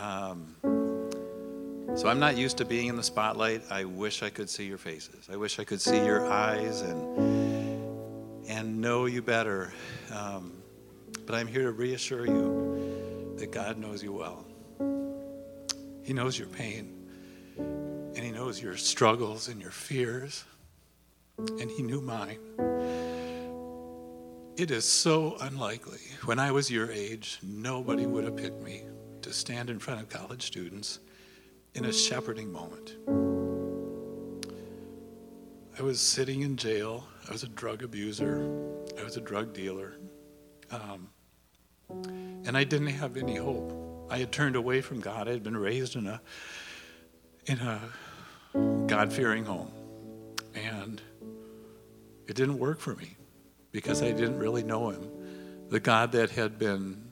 Um, so I'm not used to being in the spotlight. I wish I could see your faces. I wish I could see your eyes and and know you better. Um, but I'm here to reassure you that God knows you well. He knows your pain, and He knows your struggles and your fears, and He knew mine. It is so unlikely. When I was your age, nobody would have picked me to stand in front of college students in a shepherding moment. I was sitting in jail. I was a drug abuser. I was a drug dealer. Um, and I didn't have any hope. I had turned away from God. I had been raised in a in a God-fearing home. And it didn't work for me because I didn't really know him. The God that had been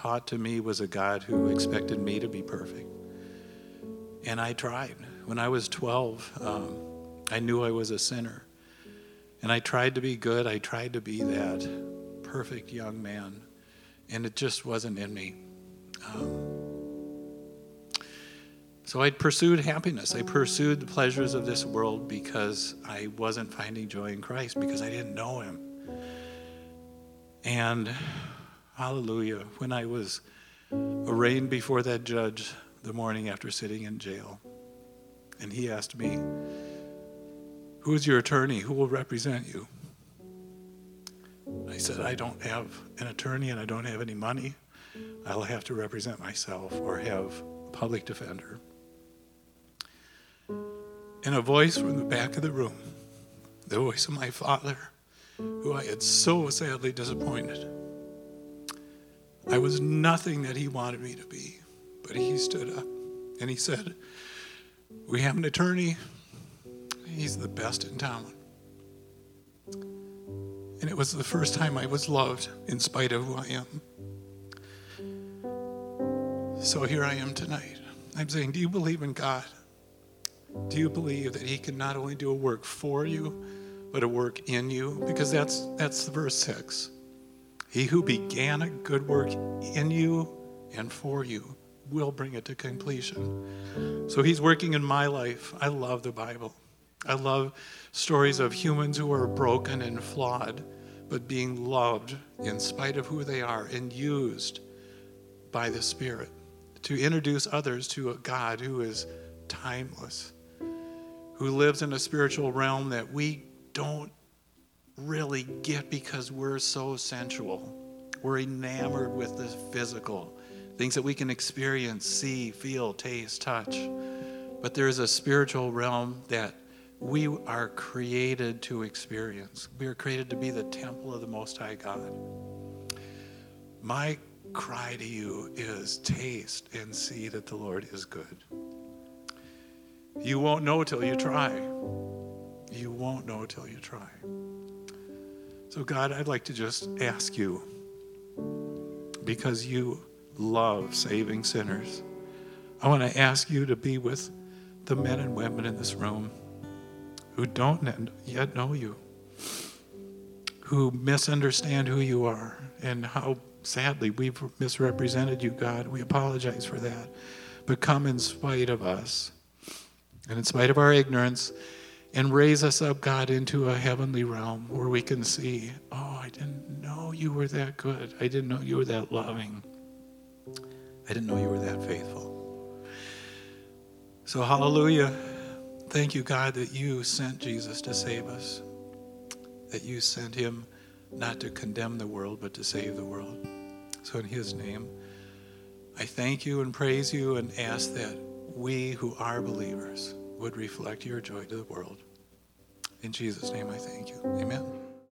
taught to me was a God who expected me to be perfect. And I tried. When I was 12, um, I knew I was a sinner. And I tried to be good. I tried to be that perfect young man. And it just wasn't in me. Um, so I pursued happiness. I pursued the pleasures of this world because I wasn't finding joy in Christ, because I didn't know Him. And hallelujah, when I was arraigned before that judge the morning after sitting in jail, and he asked me, Who is your attorney? Who will represent you? I said, I don't have an attorney and I don't have any money. I'll have to represent myself or have a public defender. And a voice from the back of the room, the voice of my father, who I had so sadly disappointed. I was nothing that he wanted me to be, but he stood up and he said, We have an attorney. He's the best in town. And it was the first time I was loved in spite of who I am. So here I am tonight. I'm saying, Do you believe in God? Do you believe that He can not only do a work for you, but a work in you? Because that's that's the verse six. He who began a good work in you and for you will bring it to completion. So he's working in my life. I love the Bible. I love stories of humans who are broken and flawed, but being loved in spite of who they are and used by the Spirit to introduce others to a God who is timeless, who lives in a spiritual realm that we don't really get because we're so sensual. We're enamored with the physical, things that we can experience, see, feel, taste, touch. But there is a spiritual realm that we are created to experience. We are created to be the temple of the Most High God. My cry to you is taste and see that the Lord is good. You won't know till you try. You won't know till you try. So, God, I'd like to just ask you, because you love saving sinners, I want to ask you to be with the men and women in this room who don't yet know you, who misunderstand who you are and how sadly we've misrepresented you, God. We apologize for that. But come in spite of us and in spite of our ignorance and raise us up, God, into a heavenly realm where we can see, oh, I didn't know you were that good. I didn't know you were that loving. I didn't know you were that faithful. So, hallelujah. Thank you, God, that you sent Jesus to save us, that you sent him not to condemn the world, but to save the world. So, in his name, I thank you and praise you and ask that we who are believers would reflect your joy to the world. In Jesus' name, I thank you. Amen.